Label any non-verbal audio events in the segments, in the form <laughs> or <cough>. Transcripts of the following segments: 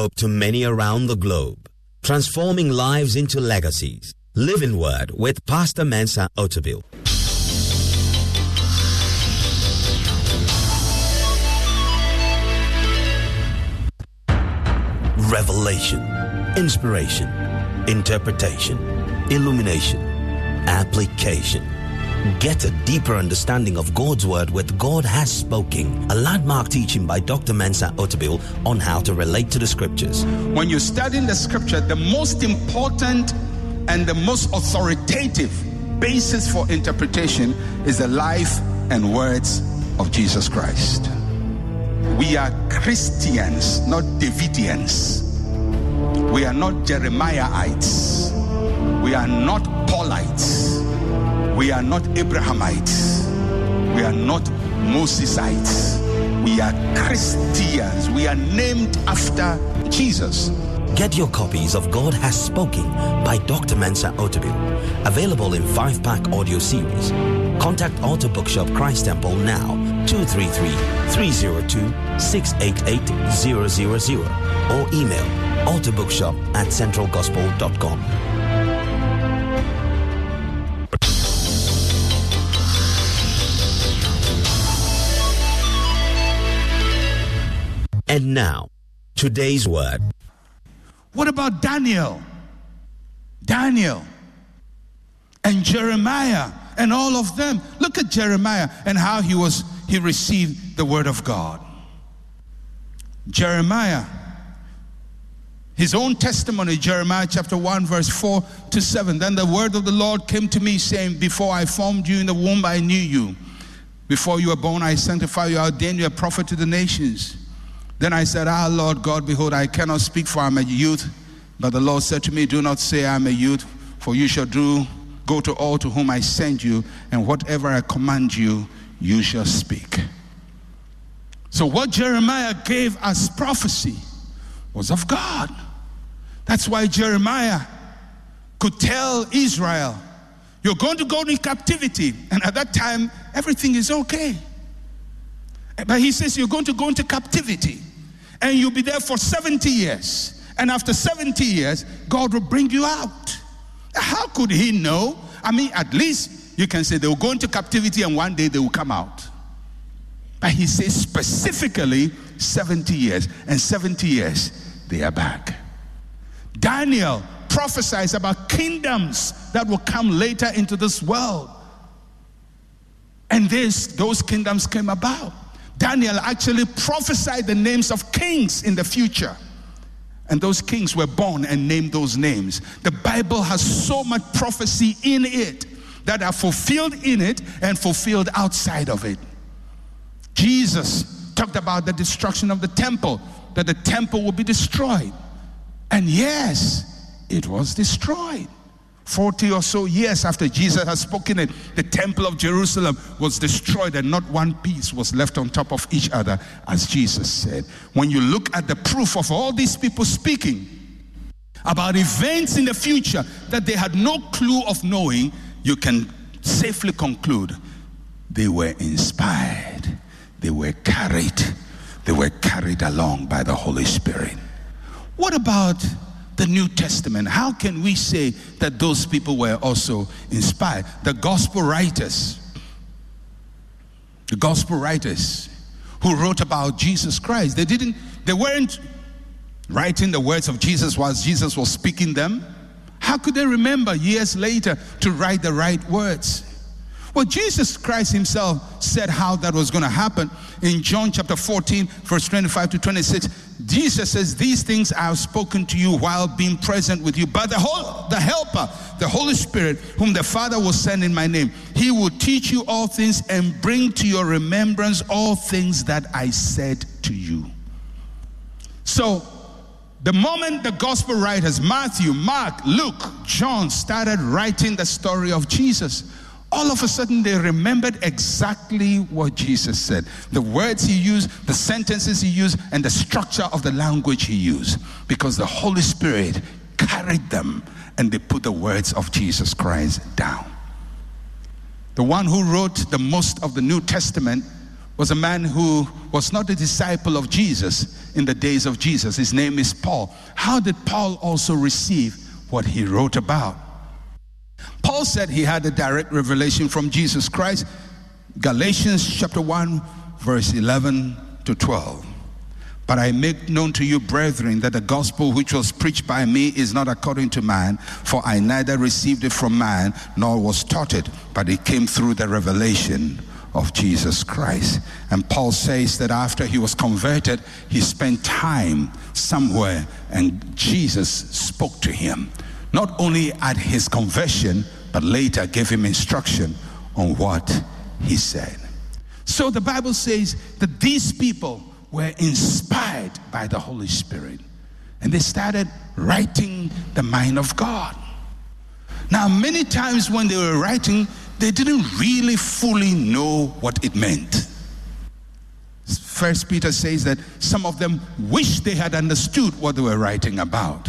Hope to many around the globe. Transforming lives into legacies. Living Word with Pastor Mensa Otabil. Revelation, inspiration, interpretation, illumination, application. Get a deeper understanding of God's Word with God Has Spoken, a landmark teaching by Dr. Mensa Otabil on how to relate to the Scriptures. When you're studying the Scripture, the most important and the most authoritative basis for interpretation is the life and words of Jesus Christ. We are Christians, not Davidians. We are not Jeremiahites. We are not Paulites. We are not Abrahamites. We are not Mosesites. We are Christians. We are named after Jesus. Get your copies of God Has Spoken by Dr. Mensa Otabil. Available in 5 pack audio series. Contact Auto Bookshop Christ Temple now 233 302 688 000 or email autobookshop at centralgospel.com. And now, today's word. What about Daniel? Daniel and Jeremiah and all of them. Look at Jeremiah and how he was he received the word of God. Jeremiah his own testimony, Jeremiah chapter 1, verse 4 to 7. Then the word of the Lord came to me, saying, Before I formed you in the womb, I knew you. Before you were born, I sanctified you, I ordained you a prophet to the nations. Then I said, Ah, Lord God, behold, I cannot speak, for I'm a youth. But the Lord said to me, Do not say I'm a youth, for you shall do go to all to whom I send you, and whatever I command you, you shall speak. So, what Jeremiah gave as prophecy was of God. That's why Jeremiah could tell Israel, You're going to go into captivity. And at that time, everything is okay. But he says, You're going to go into captivity. And you'll be there for 70 years. And after 70 years, God will bring you out. How could he know? I mean, at least you can say they will go into captivity and one day they will come out. But he says specifically 70 years. And 70 years, they are back. Daniel prophesies about kingdoms that will come later into this world. And this, those kingdoms came about. Daniel actually prophesied the names of kings in the future. And those kings were born and named those names. The Bible has so much prophecy in it that are fulfilled in it and fulfilled outside of it. Jesus talked about the destruction of the temple, that the temple will be destroyed. And yes, it was destroyed. 40 or so years after Jesus had spoken it, the temple of Jerusalem was destroyed and not one piece was left on top of each other, as Jesus said. When you look at the proof of all these people speaking about events in the future that they had no clue of knowing, you can safely conclude they were inspired, they were carried, they were carried along by the Holy Spirit. What about the New Testament, how can we say that those people were also inspired? The gospel writers, the gospel writers who wrote about Jesus Christ, they didn't, they weren't writing the words of Jesus while Jesus was speaking them. How could they remember years later to write the right words? Well, Jesus Christ himself said how that was going to happen in John chapter 14, verse 25 to 26. Jesus says, These things I have spoken to you while being present with you. But the whole the helper, the Holy Spirit, whom the Father will send in my name, he will teach you all things and bring to your remembrance all things that I said to you. So the moment the gospel writers, Matthew, Mark, Luke, John, started writing the story of Jesus, all of a sudden they remembered exactly what Jesus said. The words he used, the sentences he used, and the structure of the language he used. Because the Holy Spirit carried them and they put the words of Jesus Christ down. The one who wrote the most of the New Testament was a man who was not a disciple of Jesus in the days of Jesus. His name is Paul. How did Paul also receive what he wrote about? Paul said he had a direct revelation from Jesus Christ. Galatians chapter 1, verse 11 to 12. But I make known to you, brethren, that the gospel which was preached by me is not according to man, for I neither received it from man nor was taught it, but it came through the revelation of Jesus Christ. And Paul says that after he was converted, he spent time somewhere and Jesus spoke to him, not only at his conversion, but later gave him instruction on what he said. So the Bible says that these people were inspired by the Holy Spirit and they started writing the mind of God. Now, many times when they were writing, they didn't really fully know what it meant. First Peter says that some of them wish they had understood what they were writing about.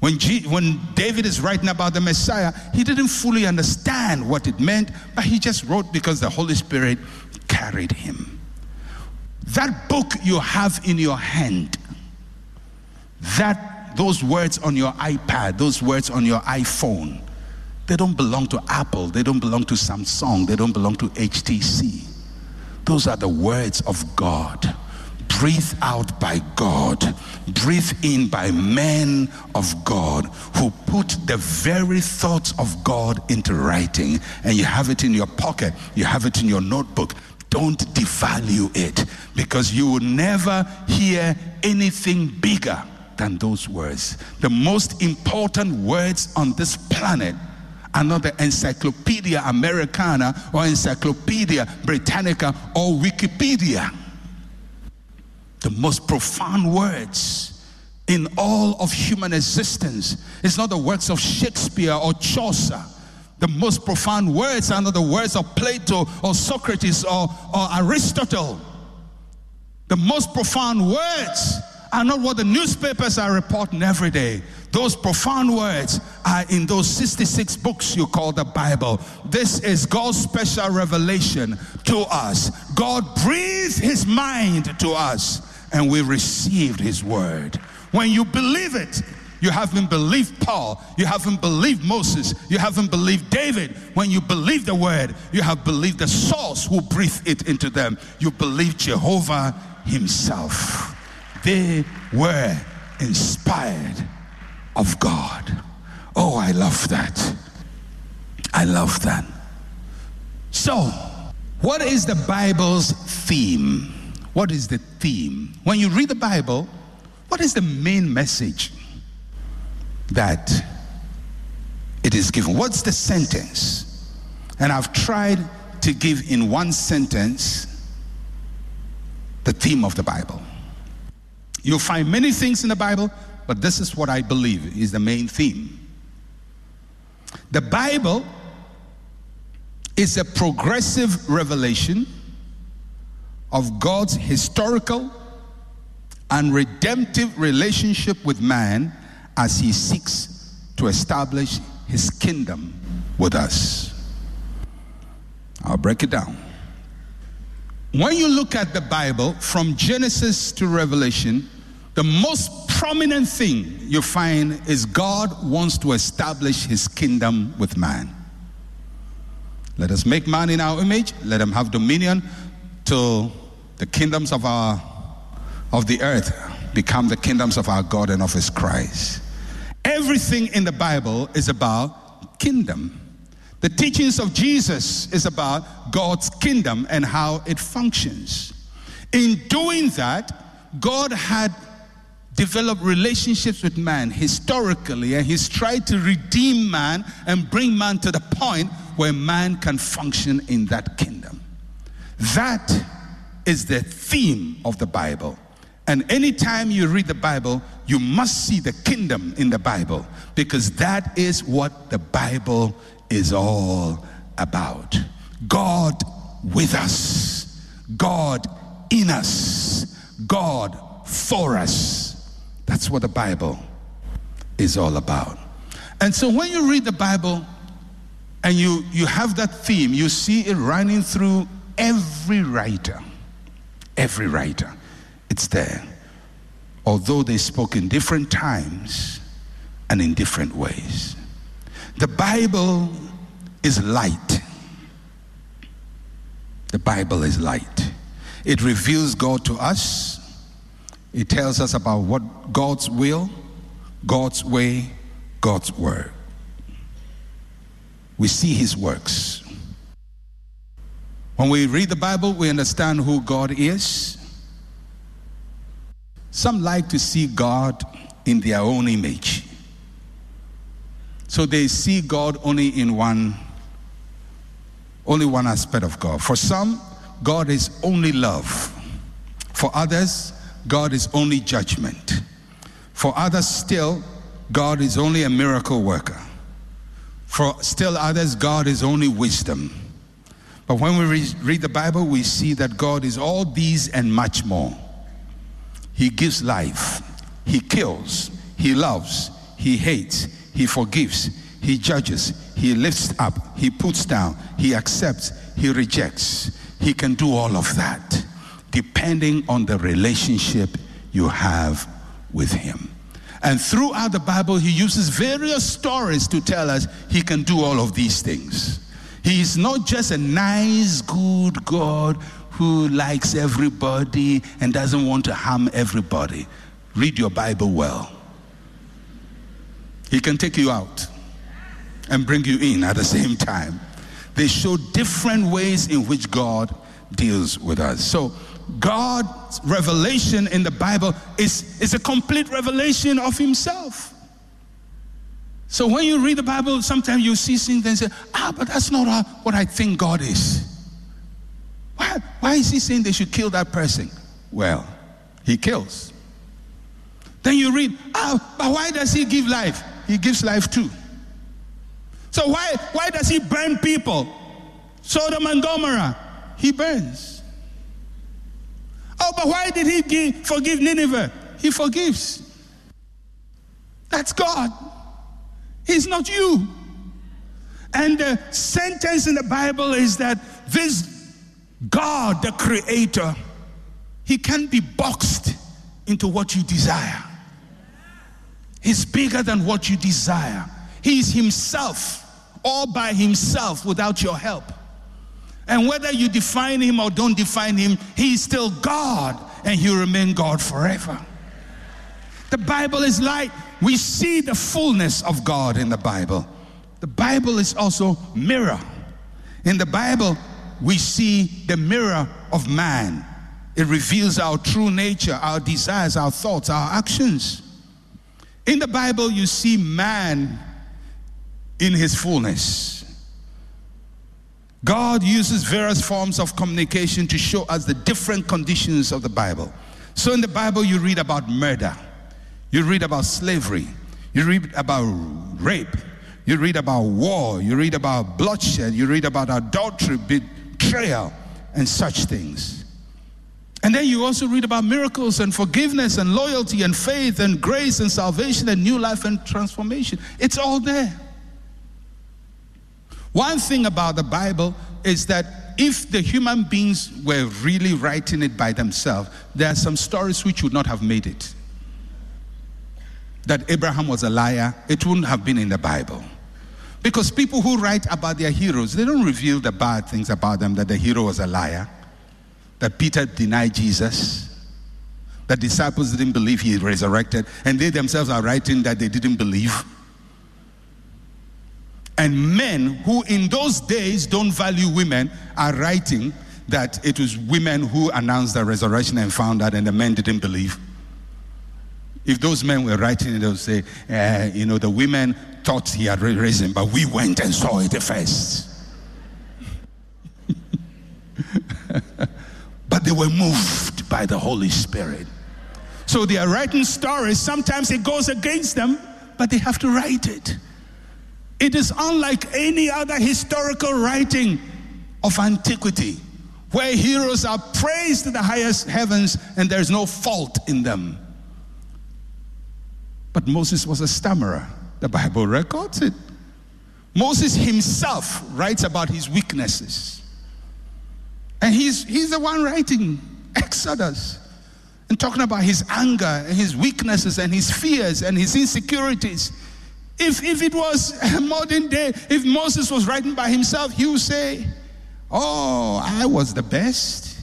When, G, when David is writing about the Messiah, he didn't fully understand what it meant, but he just wrote because the Holy Spirit carried him. That book you have in your hand, that those words on your iPad, those words on your iPhone, they don't belong to Apple, they don't belong to Samsung, they don't belong to HTC. Those are the words of God, breathed out by God, breathed in by men of God who put the very thoughts of God into writing. And you have it in your pocket, you have it in your notebook. Don't devalue it because you will never hear anything bigger than those words. The most important words on this planet are not the Encyclopedia Americana or Encyclopedia Britannica or Wikipedia. The most profound words in all of human existence. It's not the works of Shakespeare or Chaucer. The most profound words are not the words of Plato or Socrates or, or Aristotle. The most profound words are not what the newspapers are reporting every day. Those profound words are in those 66 books you call the Bible. This is God's special revelation to us. God breathed his mind to us and we received his word. When you believe it, you haven't believed Paul. You haven't believed Moses. You haven't believed David. When you believe the word, you have believed the source who breathed it into them. You believe Jehovah himself. They were inspired of God. Oh, I love that. I love that. So, what is the Bible's theme? What is the theme? When you read the Bible, what is the main message that it is given? What's the sentence? And I've tried to give in one sentence the theme of the Bible. You'll find many things in the Bible, but this is what I believe is the main theme. The Bible is a progressive revelation of God's historical and redemptive relationship with man as he seeks to establish his kingdom with us. I'll break it down. When you look at the Bible from Genesis to Revelation, the most prominent thing you find is God wants to establish his kingdom with man. Let us make man in our image, let him have dominion till the kingdoms of our of the earth become the kingdoms of our God and of his Christ. Everything in the Bible is about kingdom. The teachings of Jesus is about God's kingdom and how it functions. In doing that, God had developed relationships with man historically, and He's tried to redeem man and bring man to the point where man can function in that kingdom. That is the theme of the Bible. And anytime you read the Bible, you must see the kingdom in the Bible because that is what the Bible is all about. God with us, God in us, God for us. That's what the Bible is all about. And so when you read the Bible and you, you have that theme, you see it running through every writer. Every writer. It's there. Although they spoke in different times and in different ways. The Bible is light. The Bible is light. It reveals God to us. It tells us about what God's will, God's way, God's word. We see his works. When we read the Bible, we understand who God is. Some like to see God in their own image. So they see God only in one only one aspect of God. For some, God is only love. For others, God is only judgment. For others still, God is only a miracle worker. For still others, God is only wisdom. But when we read the Bible, we see that God is all these and much more. He gives life, He kills, He loves, He hates, He forgives, He judges, He lifts up, He puts down, He accepts, He rejects. He can do all of that depending on the relationship you have with Him. And throughout the Bible, He uses various stories to tell us He can do all of these things. He is not just a nice, good God who likes everybody and doesn't want to harm everybody. Read your Bible well. He can take you out and bring you in at the same time. They show different ways in which God deals with us. So, God's revelation in the Bible is, is a complete revelation of Himself. So when you read the Bible, sometimes you see things and say, ah, but that's not what I think God is. Why, why is he saying they should kill that person? Well, he kills. Then you read, ah, but why does he give life? He gives life too. So why, why does he burn people? Sodom and Gomorrah, he burns. Oh, but why did he give, forgive Nineveh? He forgives. That's God. He's not you. And the sentence in the Bible is that this God, the Creator, He can't be boxed into what you desire. He's bigger than what you desire. He's Himself, all by Himself, without your help. And whether you define Him or don't define Him, He's still God and He'll remain God forever. The Bible is light. We see the fullness of God in the Bible. The Bible is also mirror. In the Bible, we see the mirror of man. It reveals our true nature, our desires, our thoughts, our actions. In the Bible, you see man in his fullness. God uses various forms of communication to show us the different conditions of the Bible. So in the Bible, you read about murder. You read about slavery. You read about rape. You read about war. You read about bloodshed. You read about adultery, betrayal, and such things. And then you also read about miracles and forgiveness and loyalty and faith and grace and salvation and new life and transformation. It's all there. One thing about the Bible is that if the human beings were really writing it by themselves, there are some stories which would not have made it that Abraham was a liar, it wouldn't have been in the Bible. Because people who write about their heroes, they don't reveal the bad things about them that the hero was a liar, that Peter denied Jesus, that disciples didn't believe he resurrected, and they themselves are writing that they didn't believe. And men who in those days don't value women are writing that it was women who announced the resurrection and found out, and the men didn't believe. If those men were writing it, they would say, uh, you know, the women thought he had risen, but we went and saw it first. <laughs> but they were moved by the Holy Spirit. So they are writing stories. Sometimes it goes against them, but they have to write it. It is unlike any other historical writing of antiquity where heroes are praised to the highest heavens and there's no fault in them. But Moses was a stammerer. The Bible records it. Moses himself writes about his weaknesses. And he's, he's the one writing Exodus and talking about his anger and his weaknesses and his fears and his insecurities. If, if it was <laughs> modern day, if Moses was writing by himself, he would say, Oh, I was the best.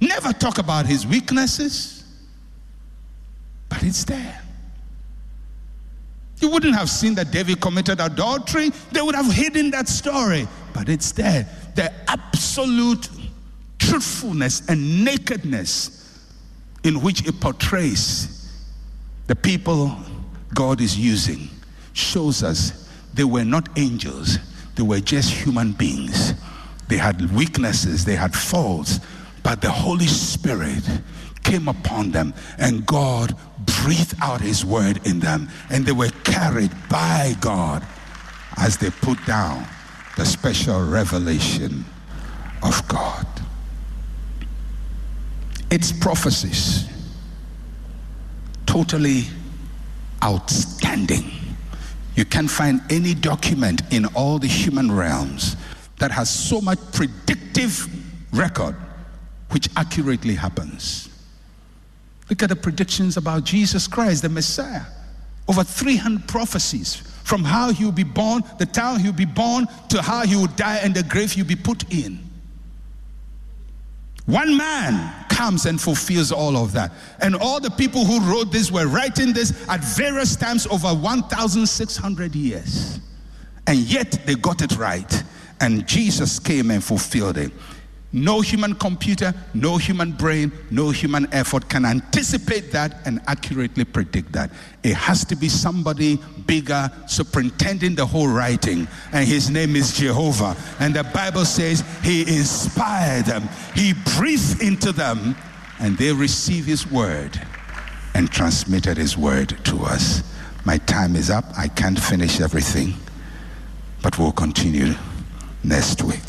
Never talk about his weaknesses, but it's there. You wouldn't have seen that David committed adultery, they would have hidden that story, but it's there. The absolute truthfulness and nakedness in which it portrays the people God is using shows us they were not angels, they were just human beings. They had weaknesses, they had faults, but the Holy Spirit came upon them and God breathed out his word in them and they were carried by God as they put down the special revelation of God. Its prophecies totally outstanding. You can't find any document in all the human realms that has so much predictive record which accurately happens. Look at the predictions about Jesus Christ, the Messiah. Over 300 prophecies from how he will be born, the town he will be born, to how he will die, and the grave he will be put in. One man comes and fulfills all of that. And all the people who wrote this were writing this at various times over 1,600 years. And yet they got it right. And Jesus came and fulfilled it. No human computer, no human brain, no human effort can anticipate that and accurately predict that. It has to be somebody bigger superintending the whole writing, and his name is Jehovah. And the Bible says he inspired them, he breathed into them, and they received his word and transmitted his word to us. My time is up. I can't finish everything, but we'll continue next week.